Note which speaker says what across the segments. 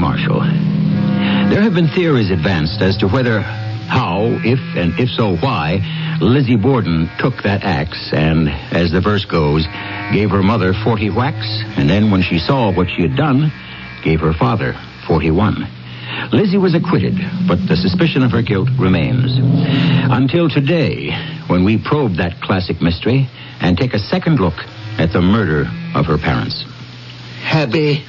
Speaker 1: Marshall. There have been theories advanced as to whether, how, if, and if so, why, Lizzie Borden took that axe and, as the verse goes, gave her mother 40 whacks, and then when she saw what she had done, gave her father 41. Lizzie was acquitted, but the suspicion of her guilt remains. Until today, when we probe that classic mystery and take a second look at the murder of her parents.
Speaker 2: Abby,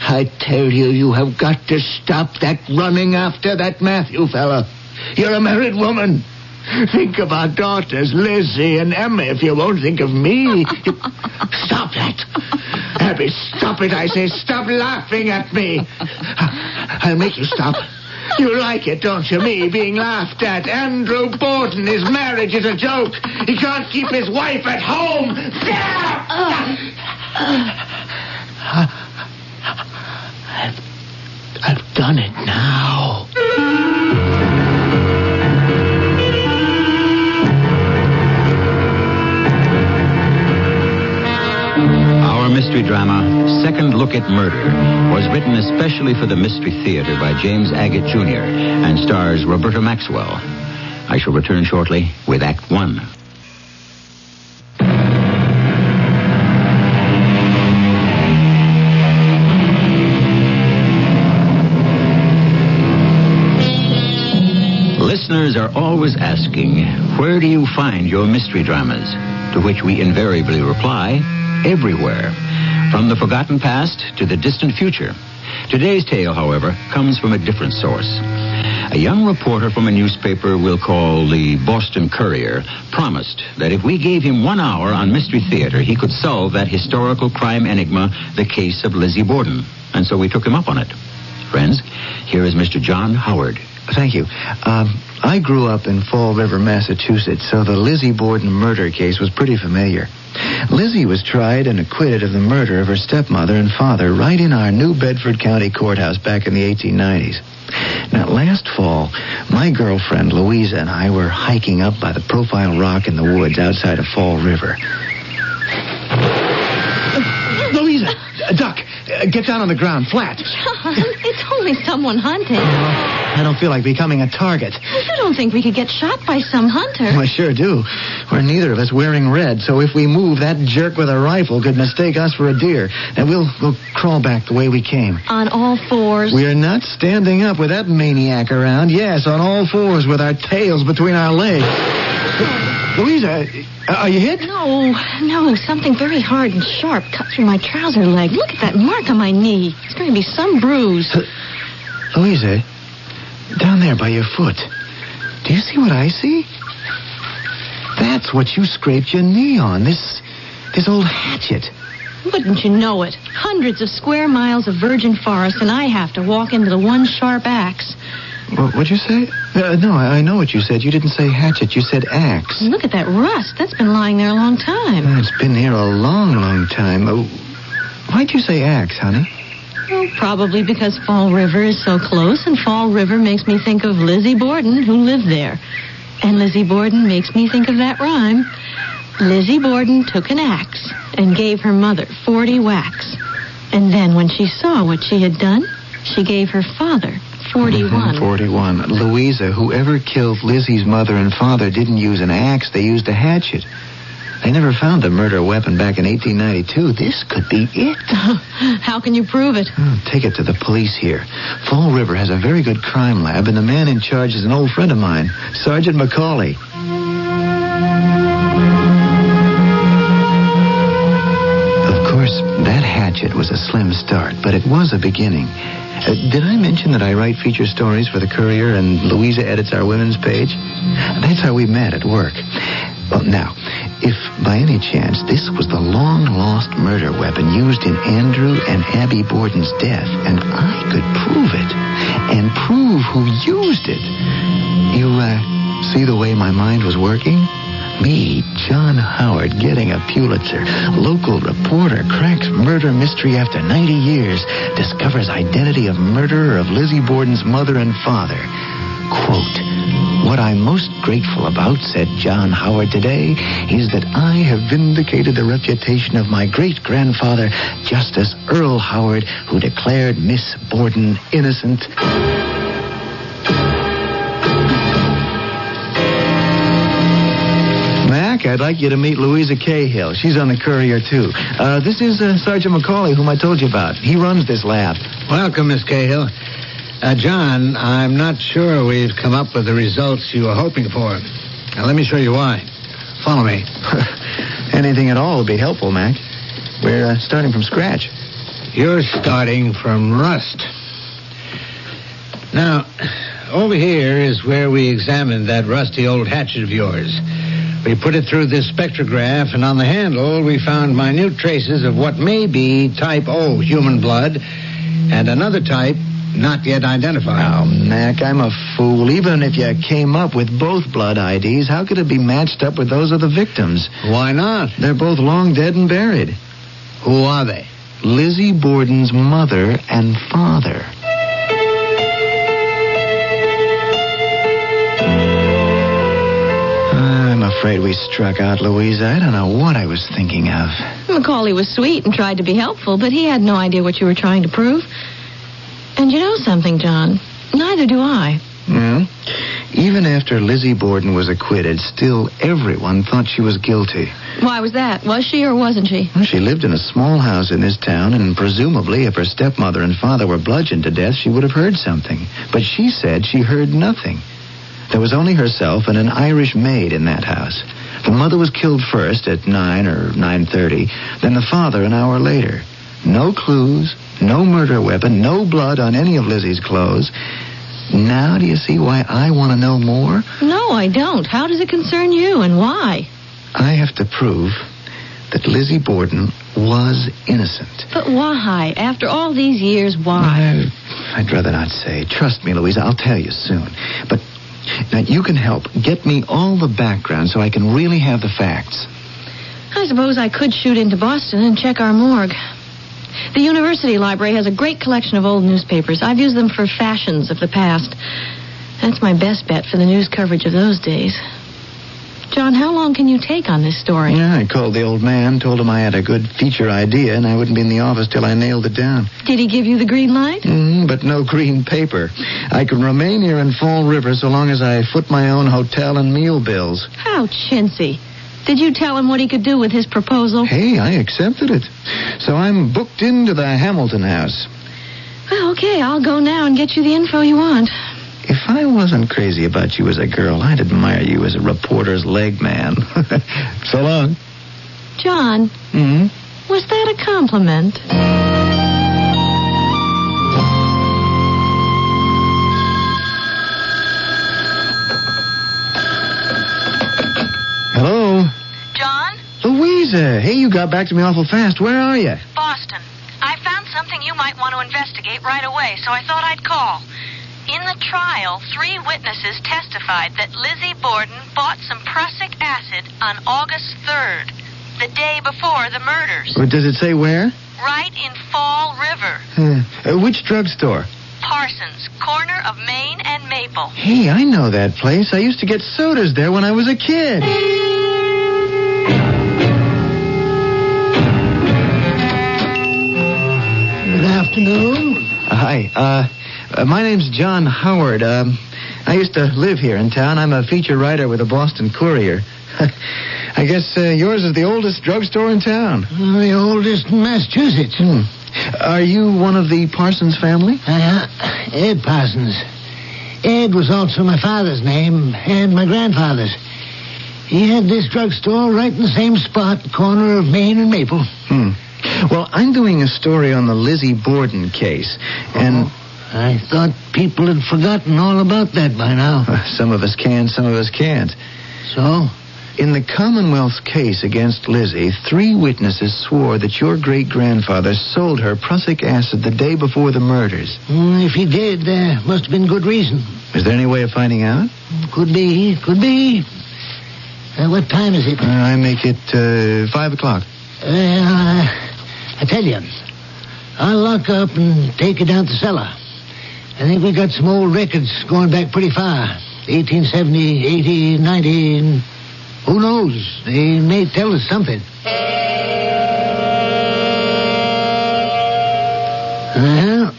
Speaker 2: I tell you, you have got to stop that running after that Matthew fella. You're a married woman. Think of our daughters, Lizzie and Emma, if you won't think of me. You- Stop that. Abby, stop it, I say. Stop laughing at me. I'll make you stop. You like it, don't you, me being laughed at? Andrew Borden, his marriage is a joke. He can't keep his wife at home. Uh, uh. Uh, I've, I've done it now.
Speaker 1: Our mystery drama, Second Look at Murder, was written especially for the Mystery Theater by James Agate Jr. and stars Roberta Maxwell. I shall return shortly with Act One. Listeners are always asking, where do you find your mystery dramas? To which we invariably reply, everywhere. From the forgotten past to the distant future. Today's tale, however, comes from a different source. A young reporter from a newspaper we'll call the Boston Courier promised that if we gave him one hour on Mystery Theater, he could solve that historical crime enigma, the case of Lizzie Borden. And so we took him up on it. Friends, here is Mr. John Howard.
Speaker 2: Thank you. Um, I grew up in Fall River, Massachusetts, so the Lizzie Borden murder case was pretty familiar. Lizzie was tried and acquitted of the murder of her stepmother and father right in our New Bedford County courthouse back in the 1890s. Now, last fall, my girlfriend Louisa and I were hiking up by the Profile Rock in the woods outside of Fall River. Louisa, duck, uh, get down on the ground, flat.
Speaker 3: John, it's only someone hunting.
Speaker 2: I don't feel like becoming a target.
Speaker 3: You don't think we could get shot by some hunter?
Speaker 2: Well, I sure do. We're neither of us wearing red, so if we move, that jerk with a rifle could mistake us for a deer. And we'll, we'll crawl back the way we came.
Speaker 3: On all fours.
Speaker 2: We're not standing up with that maniac around. Yes, on all fours with our tails between our legs. Louisa, uh, are you hit?
Speaker 3: No, no, something very hard and sharp cut through my trouser leg. Look at that mark on my knee. It's going to be some bruise.
Speaker 2: Louisa, down there by your foot. Do you see what I see? That's what you scraped your knee on. This, this old hatchet.
Speaker 3: Wouldn't you know it? Hundreds of square miles of virgin forest, and I have to walk into the one sharp axe.
Speaker 2: Wha- What'd you say? Uh, no, I I know what you said. You didn't say hatchet. You said axe.
Speaker 3: Look at that rust. That's been lying there a long time.
Speaker 2: Uh, It's been here a long, long time. Uh, why'd you say axe, honey?
Speaker 3: Well, probably because Fall River is so close, and Fall River makes me think of Lizzie Borden, who lived there. And Lizzie Borden makes me think of that rhyme. Lizzie Borden took an axe and gave her mother 40 whacks. And then when she saw what she had done, she gave her father 41.
Speaker 2: 41. Louisa, whoever killed Lizzie's mother and father didn't use an axe. They used a hatchet. They never found the murder weapon back in 1892. This could be it.
Speaker 3: How can you prove it?
Speaker 2: Oh, take it to the police here. Fall River has a very good crime lab, and the man in charge is an old friend of mine, Sergeant McCauley. Of course, that hatchet was a slim start, but it was a beginning. Uh, did I mention that I write feature stories for the Courier and Louisa edits our women's page? That's how we met at work. Well, now, if by any chance this was the long-lost murder weapon used in Andrew and Abby Borden's death, and I could prove it, and prove who used it, you, uh, see the way my mind was working? Me, John Howard, getting a Pulitzer. Local reporter cracks murder mystery after 90 years. Discovers identity of murderer of Lizzie Borden's mother and father. Quote, what I'm most grateful about, said John Howard today, is that I have vindicated the reputation of my great-grandfather, Justice Earl Howard, who declared Miss Borden innocent. I'd like you to meet Louisa Cahill. She's on the courier, too. Uh, this is uh, Sergeant McCauley, whom I told you about. He runs this lab.
Speaker 4: Welcome, Miss Cahill. Uh, John, I'm not sure we've come up with the results you were hoping for. Now, let me show you why. Follow me.
Speaker 2: Anything at all would be helpful, Mac. We're uh, starting from scratch.
Speaker 4: You're starting from rust. Now, over here is where we examined that rusty old hatchet of yours. We put it through this spectrograph, and on the handle we found minute traces of what may be type O human blood, and another type not yet identified.
Speaker 2: Oh, Mac, I'm a fool. Even if you came up with both blood IDs, how could it be matched up with those of the victims?
Speaker 4: Why not?
Speaker 2: They're both long dead and buried.
Speaker 4: Who are they?
Speaker 2: Lizzie Borden's mother and father. Afraid we struck out, Louisa. I don't know what I was thinking of.
Speaker 3: McCauley was sweet and tried to be helpful, but he had no idea what you were trying to prove. And you know something, John? Neither do I.
Speaker 2: Hmm? Even after Lizzie Borden was acquitted, still everyone thought she was guilty.
Speaker 3: Why was that? Was she or wasn't she?
Speaker 2: Well, she lived in a small house in this town, and presumably, if her stepmother and father were bludgeoned to death, she would have heard something. But she said she heard nothing. There was only herself and an Irish maid in that house. The mother was killed first at 9 or 9.30, then the father an hour later. No clues, no murder weapon, no blood on any of Lizzie's clothes. Now do you see why I want to know more?
Speaker 3: No, I don't. How does it concern you and why?
Speaker 2: I have to prove that Lizzie Borden was innocent.
Speaker 3: But why? After all these years, why?
Speaker 2: I, I'd rather not say. Trust me, Louise, I'll tell you soon. But now you can help. Get me all the background so I can really have the facts.
Speaker 3: I suppose I could shoot into Boston and check our morgue. The university library has a great collection of old newspapers. I've used them for fashions of the past. That's my best bet for the news coverage of those days. John, how long can you take on this story?
Speaker 2: Yeah, I called the old man, told him I had a good feature idea, and I wouldn't be in the office till I nailed it down.
Speaker 3: Did he give you the green light?
Speaker 2: Mm, but no green paper. I can remain here in Fall River so long as I foot my own hotel and meal bills.
Speaker 3: How chintzy. Did you tell him what he could do with his proposal?
Speaker 2: Hey, I accepted it. So I'm booked into the Hamilton house.
Speaker 3: Well, okay, I'll go now and get you the info you want.
Speaker 2: If I wasn't crazy about you as a girl, I'd admire you as a reporter's leg man. so long.
Speaker 3: John,
Speaker 2: hmm
Speaker 3: was that a compliment?
Speaker 2: Hello?
Speaker 5: John?
Speaker 2: Louisa. Hey, you got back to me awful fast. Where are you?
Speaker 5: Boston. I found something you might want to investigate right away, so I thought I'd call. In the trial, three witnesses testified that Lizzie Borden bought some prussic acid on August 3rd, the day before the murders, But
Speaker 2: Does it say where?
Speaker 5: right in Fall River.
Speaker 2: Uh, which drugstore?
Speaker 5: Parsons, corner of Main and Maple.
Speaker 2: Hey, I know that place. I used to get sodas there when I was a kid.
Speaker 4: Good afternoon.
Speaker 2: Hi. Uh, uh, my name's John Howard. Um, I used to live here in town. I'm a feature writer with the Boston Courier. I guess uh, yours is the oldest drugstore in town.
Speaker 4: The oldest in Massachusetts.
Speaker 2: Hmm. Are you one of the Parsons family?
Speaker 4: Uh, Ed Parsons. Ed was also my father's name and my grandfather's. He had this drugstore right in the same spot, corner of Main and Maple.
Speaker 2: Hmm. Well, I'm doing a story on the Lizzie Borden case, and
Speaker 4: I thought people had forgotten all about that by now.
Speaker 2: some of us can, some of us can't.
Speaker 4: So,
Speaker 2: In the Commonwealth's case against Lizzie, three witnesses swore that your great grandfather sold her prussic acid the day before the murders.
Speaker 4: Mm, if he did, there must have been good reason.
Speaker 2: Is there any way of finding out?
Speaker 4: Could be, could be. Uh, what time is it?
Speaker 2: Uh, I make it uh, five o'clock.
Speaker 4: Uh, I tell you, I'll lock up and take you down to the cellar. I think we got some old records going back pretty far. 1870, 80, 90, who knows? They may tell us something. Well,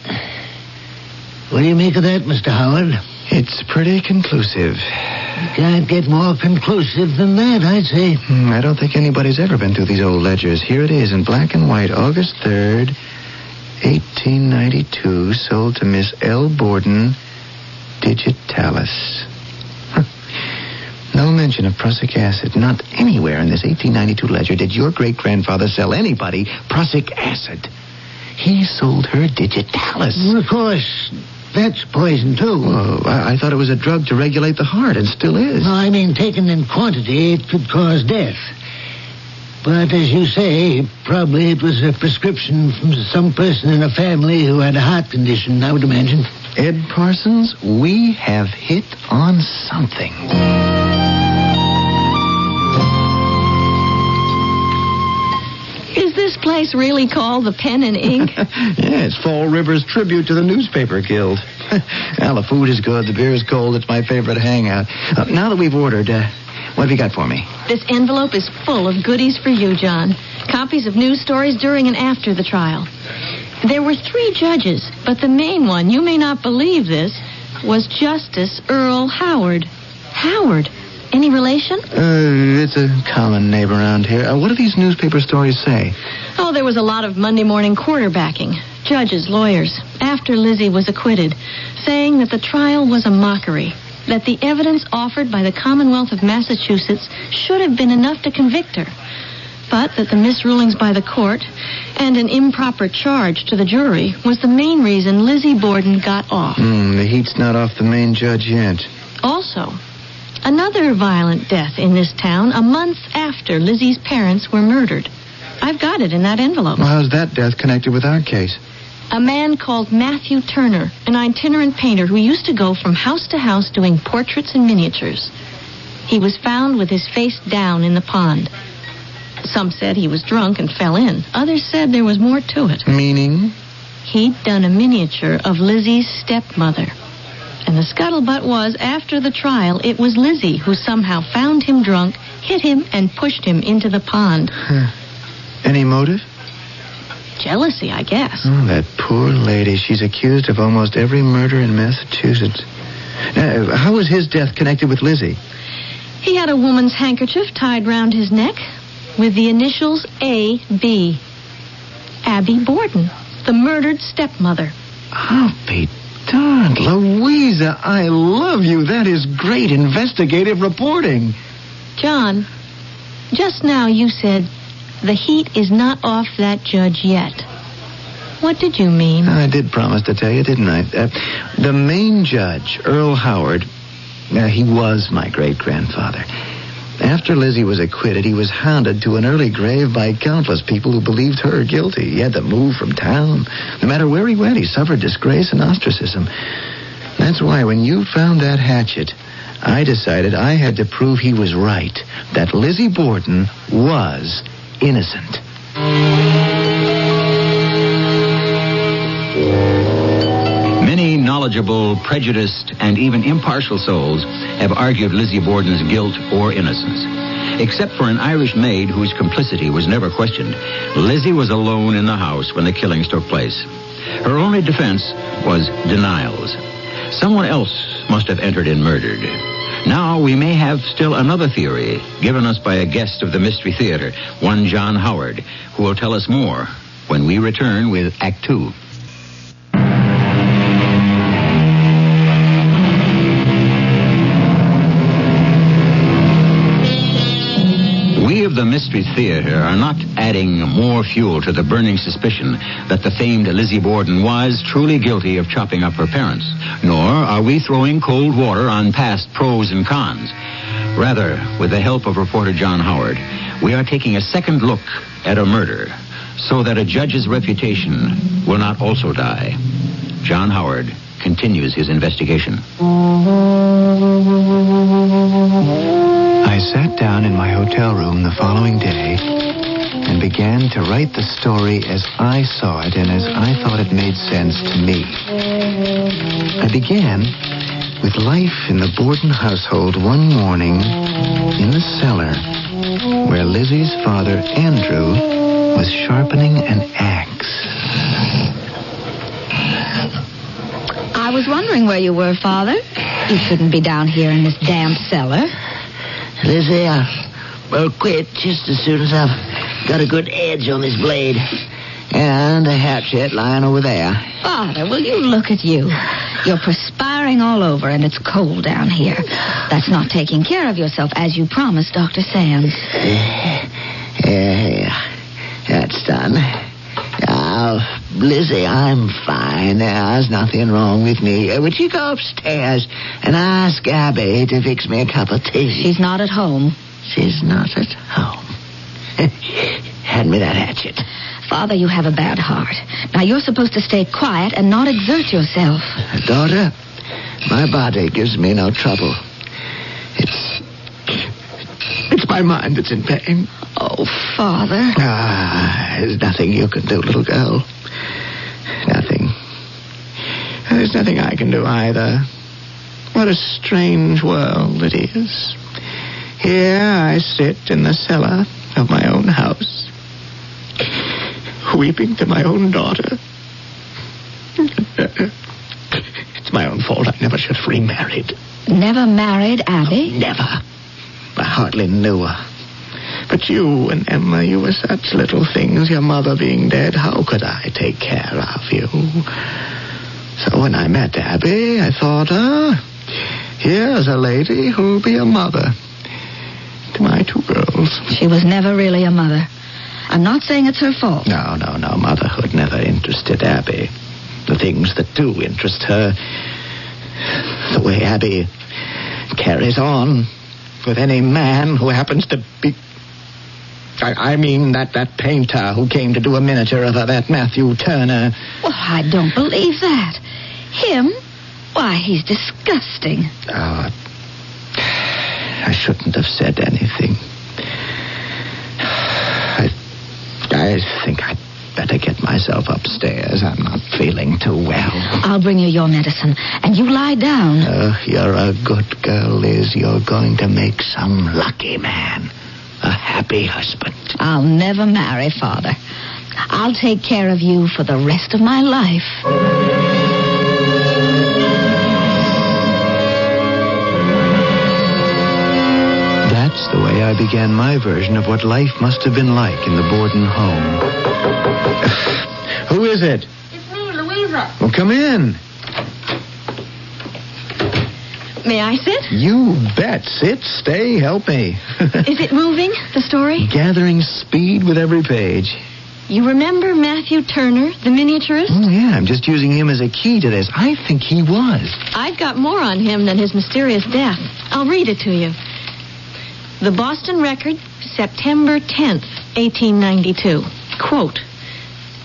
Speaker 4: what do you make of that, Mr. Howard?
Speaker 2: It's pretty conclusive.
Speaker 4: You can't get more conclusive than that, I'd say.
Speaker 2: Hmm, I don't think anybody's ever been through these old ledgers. Here it is in black and white, August 3rd, 1892, sold to Miss L. Borden, Digitalis. No mention of prussic acid. Not anywhere in this 1892 ledger did your great grandfather sell anybody prussic acid. He sold her Digitalis.
Speaker 4: Well, of course, that's poison, too.
Speaker 2: Oh, I, I thought it was a drug to regulate the heart, and still is.
Speaker 4: No, I mean, taken in quantity, it could cause death. But as you say, probably it was a prescription from some person in a family who had a heart condition, I would imagine.
Speaker 2: Ed Parsons, we have hit on something.
Speaker 3: Is this place really called the Pen and Ink?
Speaker 2: yeah, it's Fall River's tribute to the newspaper guild. well, the food is good, the beer is cold. It's my favorite hangout. Uh, now that we've ordered, uh, what have you got for me?
Speaker 3: This envelope is full of goodies for you, John. Copies of news stories during and after the trial. There were three judges, but the main one, you may not believe this, was Justice Earl Howard. Howard? Any relation?
Speaker 2: Uh, it's a common name around here. Uh, what do these newspaper stories say?
Speaker 3: Oh, there was a lot of Monday morning quarterbacking. Judges, lawyers, after Lizzie was acquitted, saying that the trial was a mockery, that the evidence offered by the Commonwealth of Massachusetts should have been enough to convict her, but that the misrulings by the court and an improper charge to the jury was the main reason Lizzie Borden got off.
Speaker 2: Hmm, the heat's not off the main judge yet.
Speaker 3: Also, another violent death in this town a month after Lizzie's parents were murdered. I've got it in that envelope.
Speaker 2: Well, how's that death connected with our case?
Speaker 3: A man called Matthew Turner, an itinerant painter who used to go from house to house doing portraits and miniatures. He was found with his face down in the pond. Some said he was drunk and fell in. Others said there was more to it.
Speaker 2: Meaning?
Speaker 3: He'd done a miniature of Lizzie's stepmother. And the scuttlebutt was, after the trial, it was Lizzie who somehow found him drunk, hit him, and pushed him into the pond.
Speaker 2: Any motive?
Speaker 3: Jealousy, I guess.
Speaker 2: Oh, that poor lady. She's accused of almost every murder in Massachusetts. Now, how was his death connected with Lizzie?
Speaker 3: He had a woman's handkerchief tied round his neck with the initials A.B. Abby Borden, the murdered stepmother.
Speaker 2: I'll be darned. Louisa, I love you. That is great investigative reporting.
Speaker 3: John, just now you said the heat is not off that judge yet. What did you mean?
Speaker 2: I did promise to tell you, didn't I? Uh, the main judge, Earl Howard, uh, he was my great grandfather. After Lizzie was acquitted, he was hounded to an early grave by countless people who believed her guilty. He had to move from town. No matter where he went, he suffered disgrace and ostracism. That's why when you found that hatchet, I decided I had to prove he was right, that Lizzie Borden was innocent.
Speaker 1: Many knowledgeable, prejudiced, and even impartial souls have argued Lizzie Borden's guilt or innocence. Except for an Irish maid whose complicity was never questioned, Lizzie was alone in the house when the killings took place. Her only defense was denials. Someone else must have entered and murdered. Now we may have still another theory given us by a guest of the Mystery Theater, one John Howard, who will tell us more when we return with Act Two. The Mystery Theater are not adding more fuel to the burning suspicion that the famed Lizzie Borden was truly guilty of chopping up her parents, nor are we throwing cold water on past pros and cons. Rather, with the help of reporter John Howard, we are taking a second look at a murder so that a judge's reputation will not also die. John Howard continues his investigation.
Speaker 2: I sat down in my hotel room the following day and began to write the story as I saw it and as I thought it made sense to me. I began with life in the Borden household one morning in the cellar where Lizzie's father, Andrew, was sharpening an axe.
Speaker 6: I was wondering where you were, Father. You couldn't be down here in this damp cellar.
Speaker 2: Lizzie, I will quit just as soon as I've got a good edge on this blade. And a hatchet lying over there.
Speaker 6: Father, will you look at you? You're perspiring all over, and it's cold down here. That's not taking care of yourself as you promised Dr. Sands.
Speaker 2: Yeah, that's done. Now, Lizzie, I'm fine. There's nothing wrong with me. Uh, Would you go upstairs and ask Abby to fix me a cup of tea?
Speaker 6: She's not at home.
Speaker 2: She's not at home. Hand me that hatchet.
Speaker 6: Father, you have a bad heart. Now, you're supposed to stay quiet and not exert yourself.
Speaker 2: Daughter, my body gives me no trouble. It's. It's my mind that's in pain.
Speaker 6: Oh, Father.
Speaker 2: Ah, there's nothing you can do, little girl. There's nothing I can do either. What a strange world it is. Here I sit in the cellar of my own house, weeping to my own daughter. It's my own fault. I never should have remarried.
Speaker 6: Never married Abby?
Speaker 2: Oh, never. I hardly knew her. But you and Emma, you were such little things, your mother being dead. How could I take care of you? So when I met Abby, I thought, ah, here's a lady who'll be a mother to my two girls.
Speaker 6: She was never really a mother. I'm not saying it's her fault.
Speaker 2: No, no, no. Motherhood never interested Abby. The things that do interest her, the way Abby carries on with any man who happens to be. I, I mean that, that painter who came to do a miniature of her, that Matthew Turner.
Speaker 6: Well, I don't believe that. Him? Why, he's disgusting.
Speaker 2: Oh, I shouldn't have said anything. I, I think I'd better get myself upstairs. I'm not feeling too well.
Speaker 6: I'll bring you your medicine, and you lie down.
Speaker 2: Oh, you're a good girl, Liz. You're going to make some lucky man a happy husband.
Speaker 6: I'll never marry, Father. I'll take care of you for the rest of my life.
Speaker 2: That's I began my version of what life must have been like in the Borden home. Who is it?
Speaker 3: It's me, Louisa.
Speaker 2: Well, come in.
Speaker 3: May I sit?
Speaker 2: You bet. Sit, stay, help me.
Speaker 3: Is it moving, the story?
Speaker 2: Gathering speed with every page.
Speaker 3: You remember Matthew Turner, the miniaturist?
Speaker 2: Oh, yeah, I'm just using him as a key to this. I think he was.
Speaker 3: I've got more on him than his mysterious death. I'll read it to you. The Boston Record, September 10th, 1892. Quote,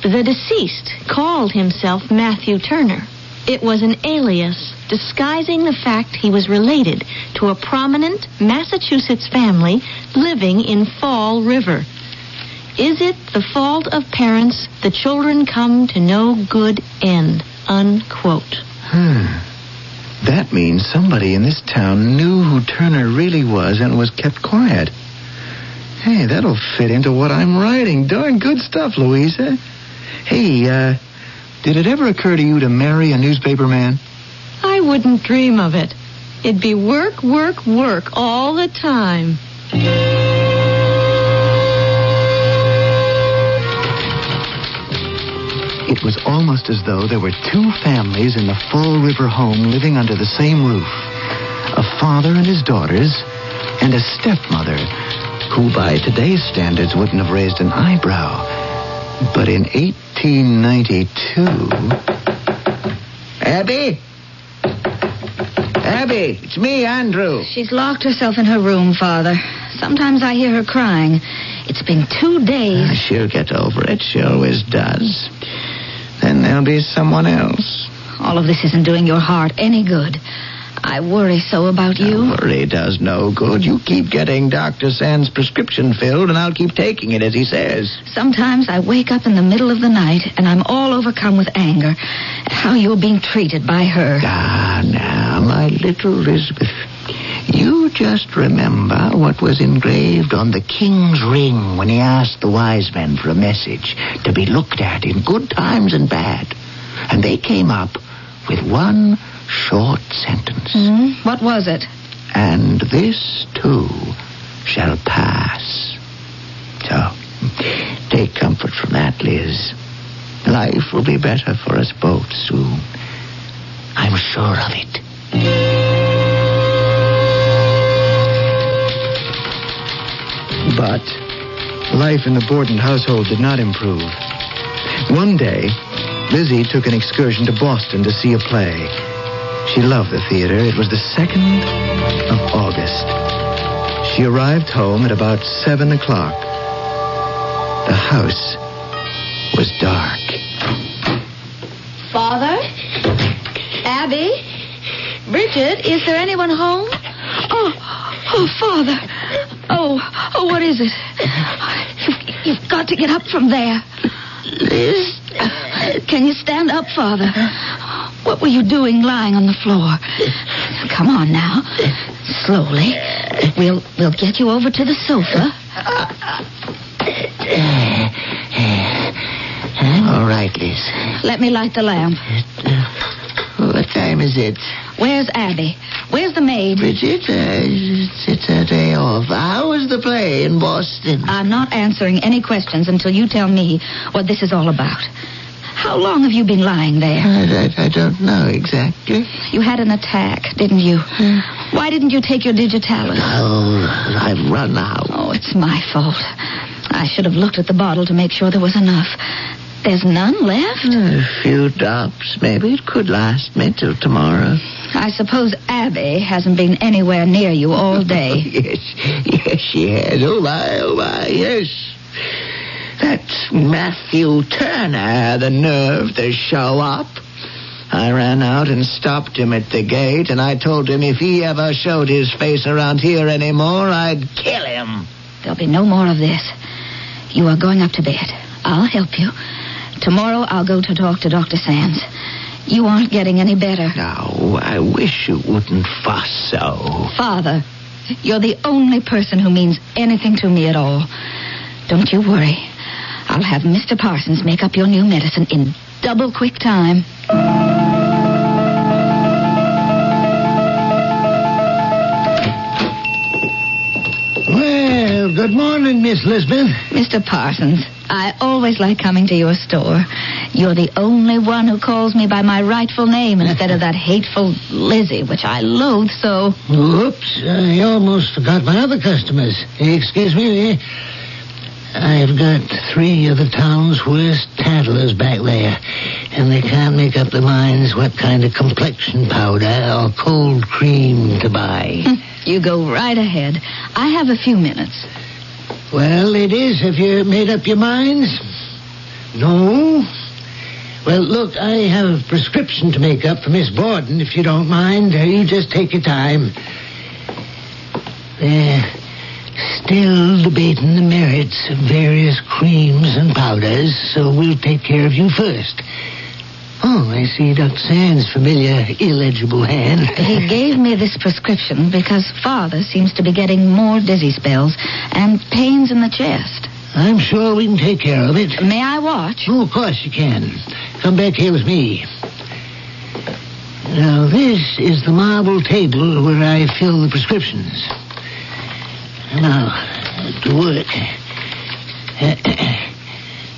Speaker 3: The deceased called himself Matthew Turner. It was an alias disguising the fact he was related to a prominent Massachusetts family living in Fall River. Is it the fault of parents the children come to no good end? Unquote. Hmm.
Speaker 2: That means somebody in this town knew who Turner really was and was kept quiet. Hey, that'll fit into what I'm writing. Darn good stuff, Louisa. Hey, uh, did it ever occur to you to marry a newspaper man?
Speaker 3: I wouldn't dream of it. It'd be work, work, work all the time.
Speaker 2: It was almost as though there were two families in the Fall River home living under the same roof. A father and his daughters, and a stepmother, who by today's standards wouldn't have raised an eyebrow. But in 1892... Abby?
Speaker 7: Abby, it's me, Andrew.
Speaker 6: She's locked herself in her room, Father. Sometimes I hear her crying. It's been two days.
Speaker 7: Ah, she'll get over it. She always does. Then there'll be someone else.
Speaker 6: All of this isn't doing your heart any good. I worry so about you.
Speaker 7: Worry does no good. You keep getting Dr. Sand's prescription filled, and I'll keep taking it as he says.
Speaker 6: Sometimes I wake up in the middle of the night and I'm all overcome with anger at how you're being treated by her.
Speaker 7: Ah, now, my little Elizabeth. You just remember what was engraved on the king's ring when he asked the wise men for a message to be looked at in good times and bad. And they came up with one short sentence.
Speaker 6: Hmm? What was it?
Speaker 7: And this too shall pass. So, take comfort from that, Liz. Life will be better for us both soon. I'm sure of it. But life in the Borden household did not improve. One day, Lizzie took an excursion to Boston to see a play. She loved the theater. It was the 2nd of August. She arrived home at about 7 o'clock. The house was dark.
Speaker 6: Father? Abby? Bridget, is there anyone home? Oh, oh, Father. Oh, oh, what is it? You've, you've got to get up from there.
Speaker 7: Liz?
Speaker 6: Can you stand up, Father? What were you doing lying on the floor? Come on now. Slowly. We'll we'll get you over to the sofa.
Speaker 7: All right, Liz.
Speaker 6: Let me light the lamp.
Speaker 7: What time is it?
Speaker 6: Where's Abby? Where's the maid?
Speaker 7: Bridget, uh, it's, a day off. How was the play in Boston?
Speaker 6: I'm not answering any questions until you tell me what this is all about. How long have you been lying there?
Speaker 7: I, I, I don't know exactly.
Speaker 6: You had an attack, didn't you? Why didn't you take your digitalis?
Speaker 7: Oh, I've run out.
Speaker 6: Oh, it's my fault. I should have looked at the bottle to make sure there was enough. There's none left?
Speaker 7: A few drops, maybe. It could last me till tomorrow.
Speaker 6: I suppose Abby hasn't been anywhere near you all day.
Speaker 7: yes, yes, she has. Oh, my, oh, my, yes. That's Matthew Turner had the nerve to show up. I ran out and stopped him at the gate, and I told him if he ever showed his face around here anymore, I'd kill him.
Speaker 6: There'll be no more of this. You are going up to bed. I'll help you. Tomorrow I'll go to talk to Dr. Sands. You aren't getting any better.
Speaker 7: Now, I wish you wouldn't fuss so.
Speaker 6: Father, you're the only person who means anything to me at all. Don't you worry. I'll have Mr. Parsons make up your new medicine in double quick time.
Speaker 4: Well, good morning, Miss Lisbeth.
Speaker 6: Mr. Parsons, I always like coming to your store. You're the only one who calls me by my rightful name instead of that hateful Lizzie, which I loathe so.
Speaker 4: Whoops, I almost forgot my other customers. Excuse me. eh? I've got three of the town's worst tattlers back there, and they can't make up their minds what kind of complexion powder or cold cream to buy.
Speaker 6: You go right ahead. I have a few minutes.
Speaker 4: well, ladies, have you made up your minds? No? Well, look, I have a prescription to make up for Miss Borden, if you don't mind. Uh, you just take your time. They're still debating the merits of various creams and powders, so we'll take care of you first. Oh, I see Dr. Sands' familiar illegible hand.
Speaker 6: He gave me this prescription because Father seems to be getting more dizzy spells and pains in the chest.
Speaker 4: I'm sure we can take care of it.
Speaker 6: May I watch?
Speaker 4: Oh, of course you can. Come back here with me. Now, this is the marble table where I fill the prescriptions. Now, to work.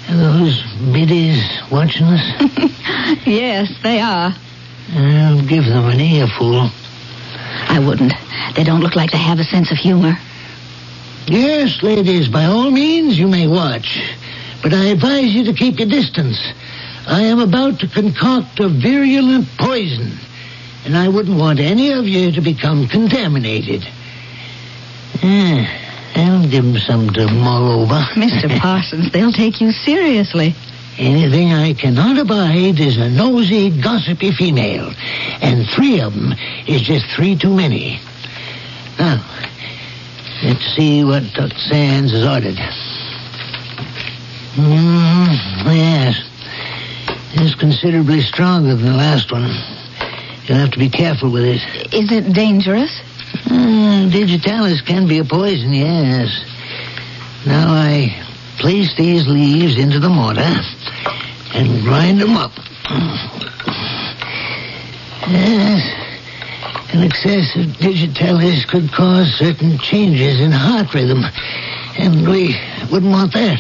Speaker 4: Are those biddies watching us?
Speaker 6: yes, they are.
Speaker 4: I'll give them an earful.
Speaker 6: I wouldn't. They don't look like they have a sense of humor.
Speaker 4: Yes, ladies, by all means you may watch. But I advise you to keep your distance. I am about to concoct a virulent poison. and I wouldn't want any of you to become contaminated. Yeah, I'll give them some to mull over.
Speaker 8: Mr. Parsons, they'll take you seriously.
Speaker 4: Anything I cannot abide is a nosy, gossipy female. And three of them is just three too many. Now, let's see what Doc Sands has ordered. Mm, yes. It's considerably stronger than the last one. You'll have to be careful with it.
Speaker 6: Is it dangerous?
Speaker 4: Mm, digitalis can be a poison, yes. Now I place these leaves into the mortar and grind them up. Yes. An excess of digitalis could cause certain changes in heart rhythm, and we wouldn't want that.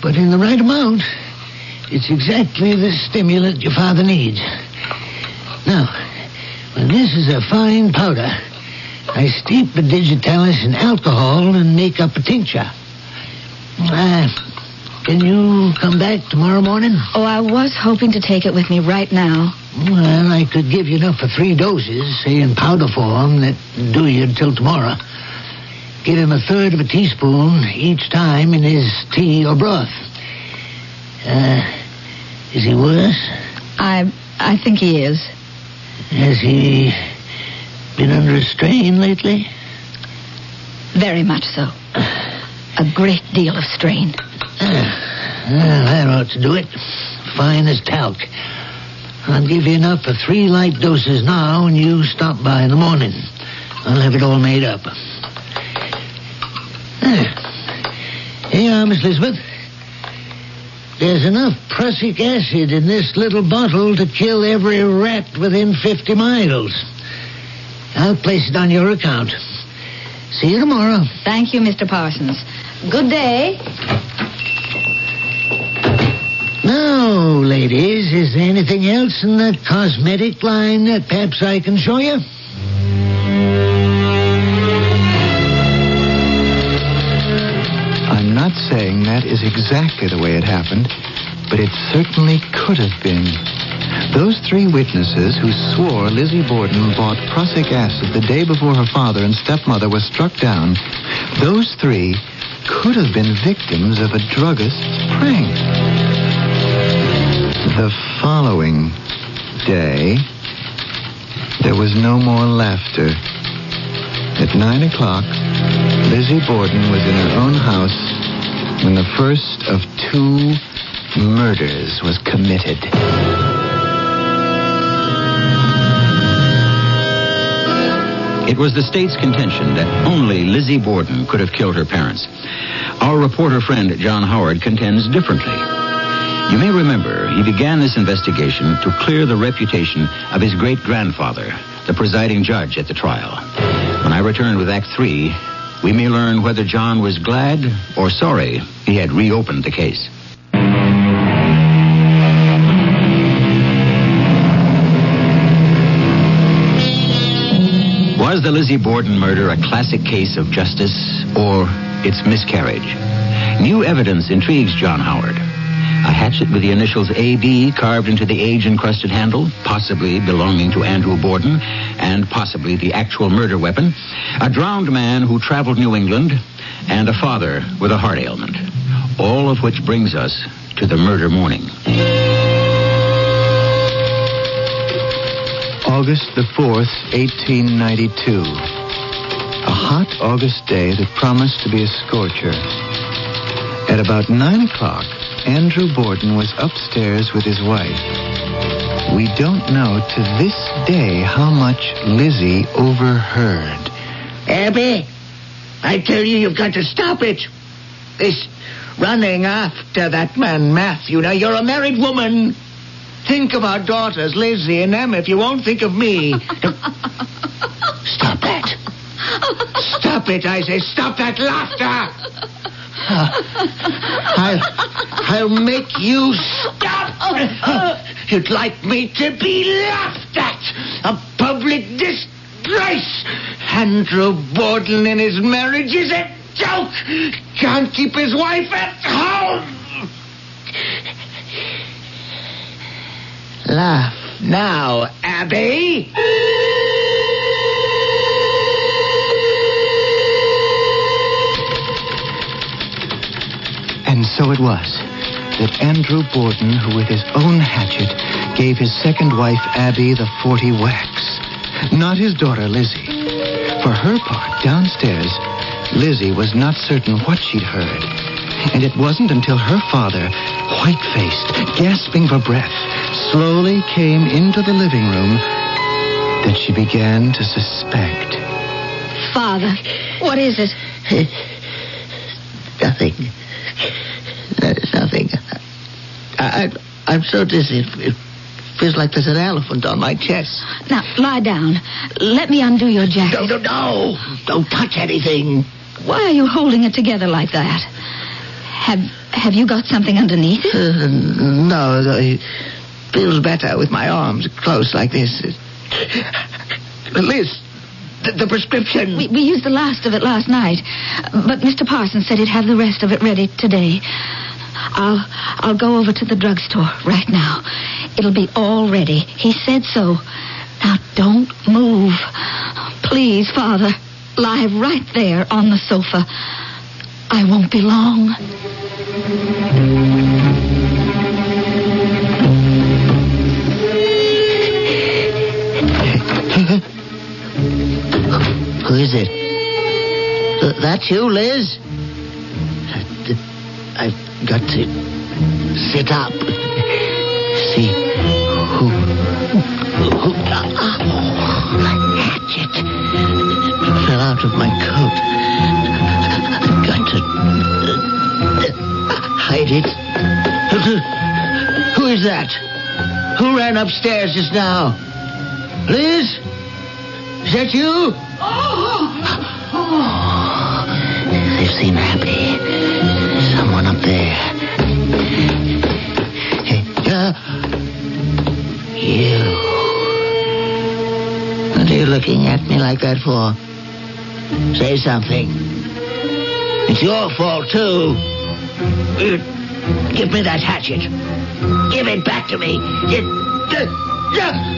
Speaker 4: But in the right amount, it's exactly the stimulant your father needs. Now, when this is a fine powder, I steep the digitalis in alcohol and make up a tincture. Uh, can you come back tomorrow morning?
Speaker 6: Oh, I was hoping to take it with me right now.
Speaker 4: Well, I could give you enough for three doses, say in powder form, that do you until tomorrow. Give him a third of a teaspoon each time in his tea or broth. Uh, is he worse?
Speaker 6: I I think he is.
Speaker 4: Has he been under a strain lately?
Speaker 6: Very much so. A great deal of strain.
Speaker 4: Well, that ought to do it. Fine as talc. I'll give you enough for three light doses now, and you stop by in the morning. I'll have it all made up. Here you are, Miss Elizabeth. There's enough prussic acid in this little bottle to kill every rat within 50 miles. I'll place it on your account. See you tomorrow.
Speaker 6: Thank you, Mr. Parsons. Good day.
Speaker 4: Now, ladies, is there anything else in the cosmetic line that perhaps I can show you?
Speaker 2: I'm not saying that is exactly the way it happened, but it certainly could have been. Those three witnesses who swore Lizzie Borden bought prussic acid the day before her father and stepmother were struck down, those three could have been victims of a druggist's prank. The following day, there was no more laughter. At nine o'clock, Lizzie Borden was in her own house when the first of two murders was committed.
Speaker 1: It was the state's contention that only Lizzie Borden could have killed her parents. Our reporter friend, John Howard, contends differently. You may remember he began this investigation to clear the reputation of his great grandfather, the presiding judge at the trial. When I returned with Act Three, we may learn whether John was glad or sorry he had reopened the case. Was the Lizzie Borden murder a classic case of justice or its miscarriage? New evidence intrigues John Howard. A hatchet with the initials AB carved into the age encrusted handle, possibly belonging to Andrew Borden, and possibly the actual murder weapon. A drowned man who traveled New England, and a father with a heart ailment. All of which brings us to the murder morning.
Speaker 2: August the 4th, 1892. A hot August day that promised to be a scorcher. At about 9 o'clock, Andrew Borden was upstairs with his wife. We don't know to this day how much Lizzie overheard.
Speaker 7: Abby, I tell you, you've got to stop it. This running after that man, Matthew. Now, you're a married woman. Think of our daughters, Lizzie and Emma, if you won't think of me. Stop that. Stop it, I say. Stop that laughter. I'll, I'll make you stop. You'd like me to be laughed at. A public disgrace. Andrew Borden and his marriage is a joke. Can't keep his wife at home. Laugh, Now, Abby.
Speaker 2: And so it was that Andrew Borden, who with his own hatchet gave his second wife Abby the 40 whacks. Not his daughter Lizzie. For her part, downstairs, Lizzie was not certain what she'd heard. And it wasn't until her father, white-faced, gasping for breath, slowly came into the living room that she began to suspect.
Speaker 6: Father, what is it?
Speaker 7: Nothing. There's nothing. I, I, I'm so dizzy. It, feels like there's an elephant on my chest.
Speaker 6: Now, lie down. Let me undo your jacket.
Speaker 7: No, no, no. Don't touch anything.
Speaker 6: Why are you holding it together like that? Have Have you got something underneath it?
Speaker 7: Uh, no, it feels better with my arms closed like this. Liz, the, the prescription.
Speaker 6: We, we used the last of it last night, but Mr. Parsons said he'd have the rest of it ready today. I'll I'll go over to the drugstore right now. It'll be all ready. He said so. Now don't move. Please, Father. Lie right there on the sofa. I won't be long.
Speaker 7: Who is it? Uh, that's you, Liz? I've got to sit up. See who. who oh, my hatchet fell out of my coat. I've got to uh, hide it. Who is that? Who ran upstairs just now? Liz? Is that you? They've seen Abby. Someone up there. Hey, uh, you. What are you looking at me like that for? Say something. It's your fault, too. Uh, Give me that hatchet. Give it back to me. It, uh,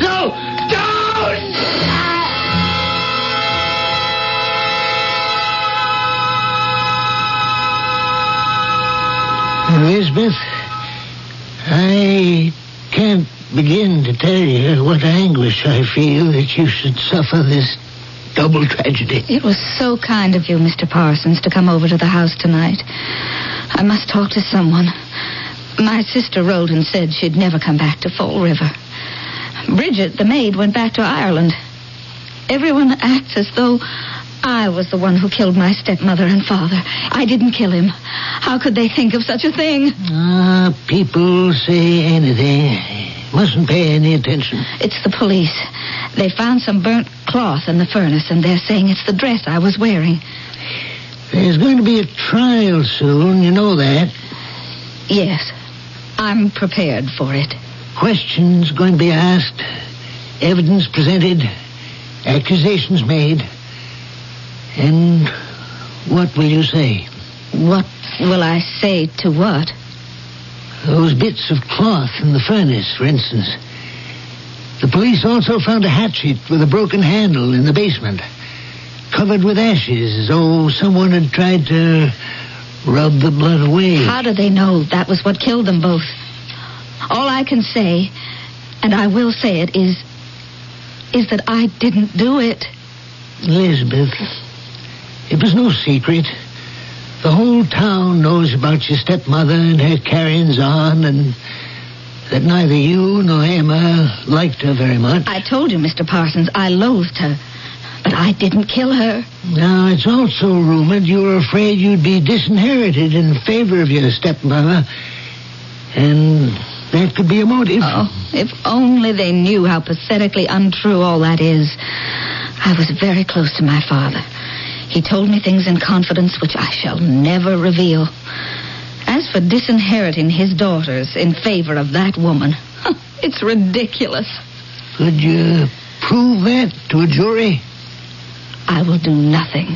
Speaker 7: no, don't!
Speaker 4: To tell you what anguish I feel that you should suffer this double tragedy.
Speaker 6: It was so kind of you, Mr. Parsons, to come over to the house tonight. I must talk to someone. My sister wrote and said she'd never come back to Fall River. Bridget, the maid, went back to Ireland. Everyone acts as though I was the one who killed my stepmother and father. I didn't kill him. How could they think of such a thing?
Speaker 4: Ah, people say anything. Mustn't pay any attention.
Speaker 6: It's the police. They found some burnt cloth in the furnace, and they're saying it's the dress I was wearing.
Speaker 4: There's going to be a trial soon, you know that.
Speaker 6: Yes, I'm prepared for it.
Speaker 4: Questions going to be asked, evidence presented, accusations made. And what will you say?
Speaker 6: What will I say to what?
Speaker 4: Those bits of cloth in the furnace, for instance. The police also found a hatchet with a broken handle in the basement, covered with ashes, as though someone had tried to rub the blood away.
Speaker 6: How do they know that was what killed them both? All I can say, and I will say it, is. is that I didn't do it.
Speaker 4: Elizabeth, it was no secret. The whole town knows about your stepmother and her carryings on, and that neither you nor Emma liked her very much.
Speaker 6: I told you, Mr. Parsons, I loathed her. But I didn't kill her.
Speaker 4: Now, it's also rumored you were afraid you'd be disinherited in favor of your stepmother, and that could be a motive.
Speaker 6: Oh, if only they knew how pathetically untrue all that is. I was very close to my father. He told me things in confidence which I shall never reveal. As for disinheriting his daughters in favor of that woman, it's ridiculous.
Speaker 4: Could you prove that to a jury?
Speaker 6: I will do nothing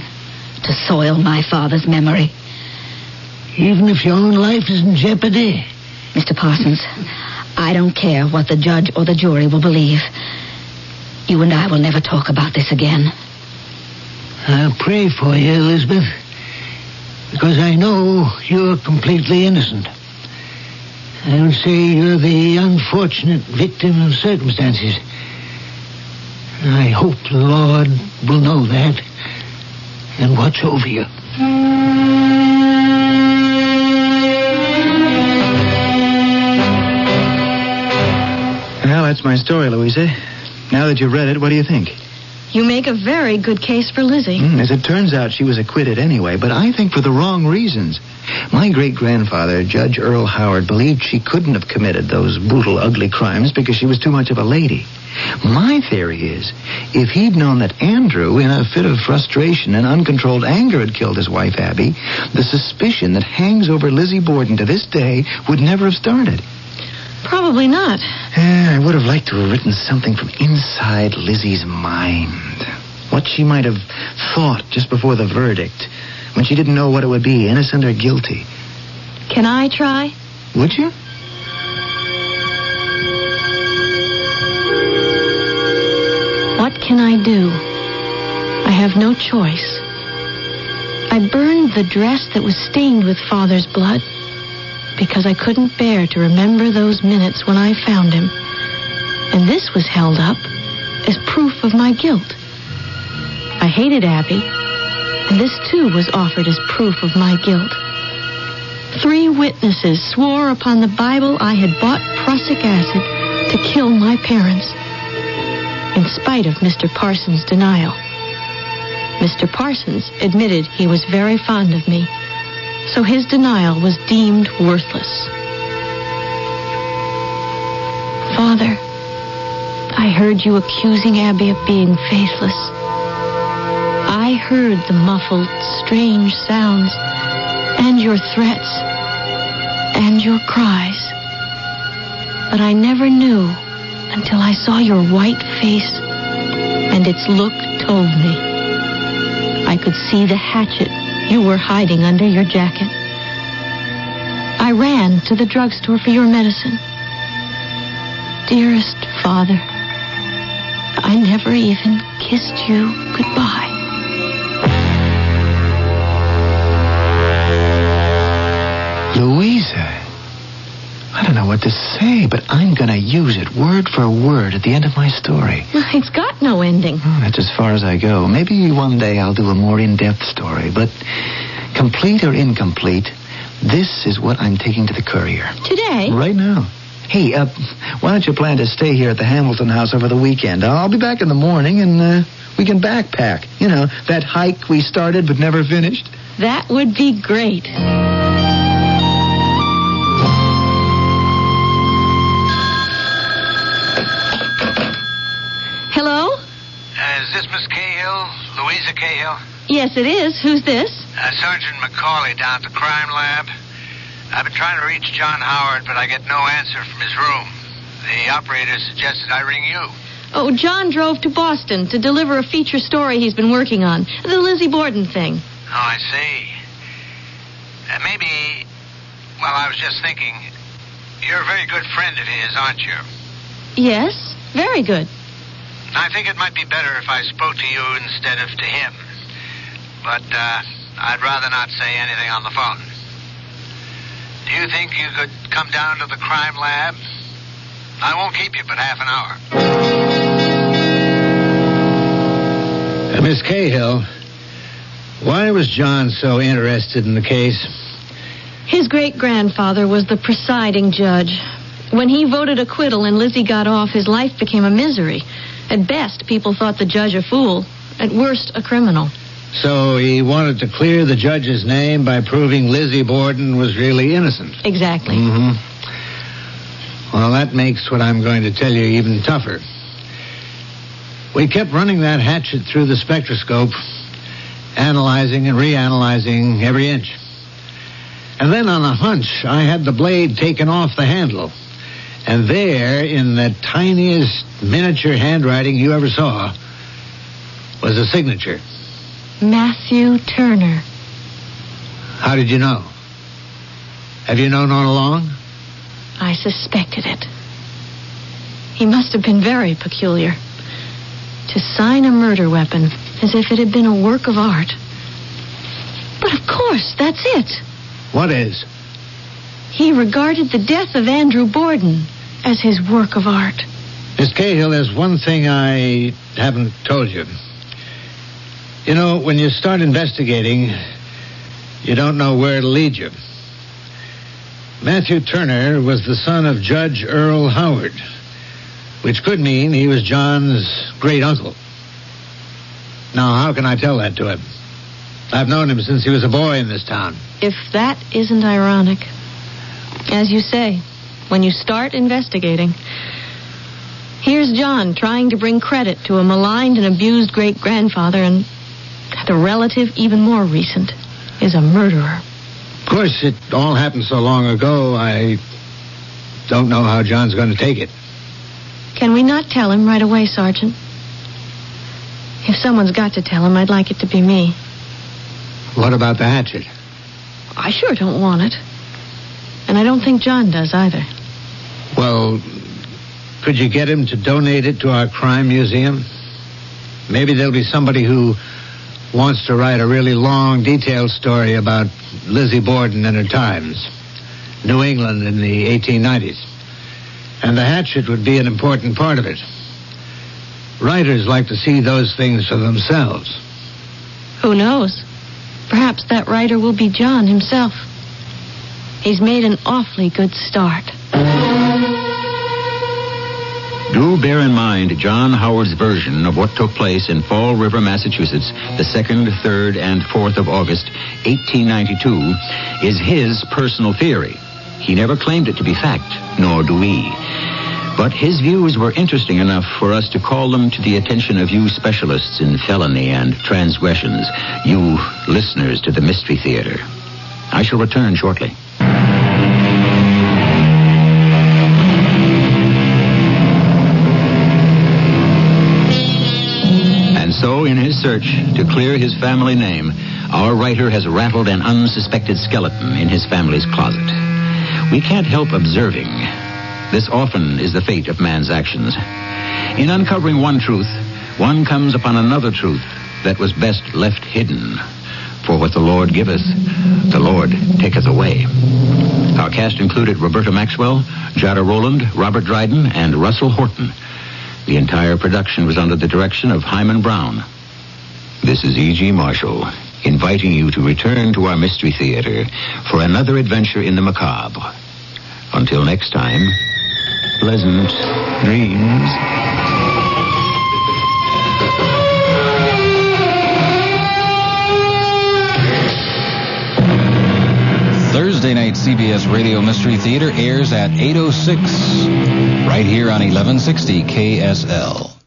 Speaker 6: to soil my father's memory.
Speaker 4: Even if your own life is in jeopardy?
Speaker 6: Mr. Parsons, I don't care what the judge or the jury will believe. You and I will never talk about this again.
Speaker 9: I'll pray for you, Elizabeth, because I know you're completely innocent. I would say you're the unfortunate victim of circumstances. I hope the Lord will know that and watch over you.
Speaker 2: Well, that's my story, Louisa. Now that you've read it, what do you think?
Speaker 3: You make a very good case for Lizzie.
Speaker 2: Mm, as it turns out, she was acquitted anyway, but I think for the wrong reasons. My great grandfather, Judge Earl Howard, believed she couldn't have committed those brutal, ugly crimes because she was too much of a lady. My theory is, if he'd known that Andrew, in a fit of frustration and uncontrolled anger, had killed his wife, Abby, the suspicion that hangs over Lizzie Borden to this day would never have started.
Speaker 3: Probably not.
Speaker 2: Eh, I would have liked to have written something from inside Lizzie's mind. What she might have thought just before the verdict, when she didn't know what it would be, innocent or guilty.
Speaker 3: Can I try?
Speaker 2: Would you?
Speaker 3: What can I do? I have no choice. I burned the dress that was stained with Father's blood because I couldn't bear to remember those minutes when I found him. And this was held up as proof of my guilt. I hated Abby, and this too was offered as proof of my guilt. Three witnesses swore upon the Bible I had bought prussic acid to kill my parents, in spite of Mr. Parsons' denial. Mr. Parsons admitted he was very fond of me, so his denial was deemed worthless. Father, I heard you accusing Abby of being faithless. I heard the muffled, strange sounds, and your threats, and your cries. But I never knew until I saw your white face, and its look told me. I could see the hatchet you were hiding under your jacket. I ran to the drugstore for your medicine. Dearest Father, I never even kissed you goodbye.
Speaker 2: Louisa. I don't know what to say, but I'm going to use it word for word at the end of my story.
Speaker 3: It's got no ending.
Speaker 2: Oh, that's as far as I go. Maybe one day I'll do a more in-depth story, but complete or incomplete, this is what I'm taking to the courier.
Speaker 3: Today?
Speaker 2: Right now. Hey, uh, why don't you plan to stay here at the Hamilton house over the weekend? I'll be back in the morning and uh, we can backpack. You know, that hike we started but never finished.
Speaker 3: That would be great.
Speaker 4: Louisa Cahill?
Speaker 3: Yes, it is. Who's this?
Speaker 4: Uh, Sergeant McCauley down at the crime lab. I've been trying to reach John Howard, but I get no answer from his room. The operator suggested I ring you.
Speaker 3: Oh, John drove to Boston to deliver a feature story he's been working on. The Lizzie Borden thing.
Speaker 4: Oh, I see. Uh, maybe. Well, I was just thinking. You're a very good friend of his, aren't you?
Speaker 3: Yes, very good.
Speaker 4: I think it might be better if I spoke to you instead of to him. But uh, I'd rather not say anything on the phone. Do you think you could come down to the crime lab? I won't keep you but half an hour. Uh, Miss Cahill, why was John so interested in the case?
Speaker 3: His great grandfather was the presiding judge. When he voted acquittal and Lizzie got off, his life became a misery. At best, people thought the judge a fool. At worst, a criminal.
Speaker 4: So he wanted to clear the judge's name by proving Lizzie Borden was really innocent.
Speaker 3: Exactly.
Speaker 4: Mm-hmm. Well, that makes what I'm going to tell you even tougher. We kept running that hatchet through the spectroscope, analyzing and reanalyzing every inch. And then on a hunch, I had the blade taken off the handle. And there, in the tiniest miniature handwriting you ever saw, was a signature.
Speaker 3: Matthew Turner.
Speaker 4: How did you know? Have you known all along?
Speaker 3: I suspected it. He must have been very peculiar. To sign a murder weapon as if it had been a work of art. But of course, that's it.
Speaker 4: What is?
Speaker 3: He regarded the death of Andrew Borden as his work of art.
Speaker 4: Miss Cahill, there's one thing I haven't told you. You know, when you start investigating, you don't know where it'll lead you. Matthew Turner was the son of Judge Earl Howard, which could mean he was John's great uncle. Now, how can I tell that to him? I've known him since he was a boy in this town.
Speaker 3: If that isn't ironic. As you say, when you start investigating, here's John trying to bring credit to a maligned and abused great grandfather, and the relative, even more recent, is a murderer.
Speaker 4: Of course, it all happened so long ago, I don't know how John's going to take it.
Speaker 3: Can we not tell him right away, Sergeant? If someone's got to tell him, I'd like it to be me.
Speaker 4: What about the hatchet?
Speaker 3: I sure don't want it. And I don't think John does either.
Speaker 4: Well, could you get him to donate it to our crime museum? Maybe there'll be somebody who wants to write a really long, detailed story about Lizzie Borden and her times. New England in the 1890s. And the hatchet would be an important part of it. Writers like to see those things for themselves.
Speaker 3: Who knows? Perhaps that writer will be John himself. He's made an awfully good start.
Speaker 1: Do bear in mind John Howard's version of what took place in Fall River, Massachusetts, the 2nd, 3rd, and 4th of August, 1892, is his personal theory. He never claimed it to be fact, nor do we. But his views were interesting enough for us to call them to the attention of you specialists in felony and transgressions, you listeners to the Mystery Theater. I shall return shortly. Search to clear his family name, our writer has rattled an unsuspected skeleton in his family's closet. We can't help observing. This often is the fate of man's actions. In uncovering one truth, one comes upon another truth that was best left hidden. For what the Lord giveth, the Lord taketh away. Our cast included Roberta Maxwell, Jada Rowland, Robert Dryden, and Russell Horton. The entire production was under the direction of Himan Brown. This is E.G. Marshall, inviting you to return to our Mystery Theater for another adventure in the macabre. Until next time, pleasant dreams.
Speaker 10: Thursday night CBS Radio Mystery Theater airs at 8.06 right here on 1160 KSL.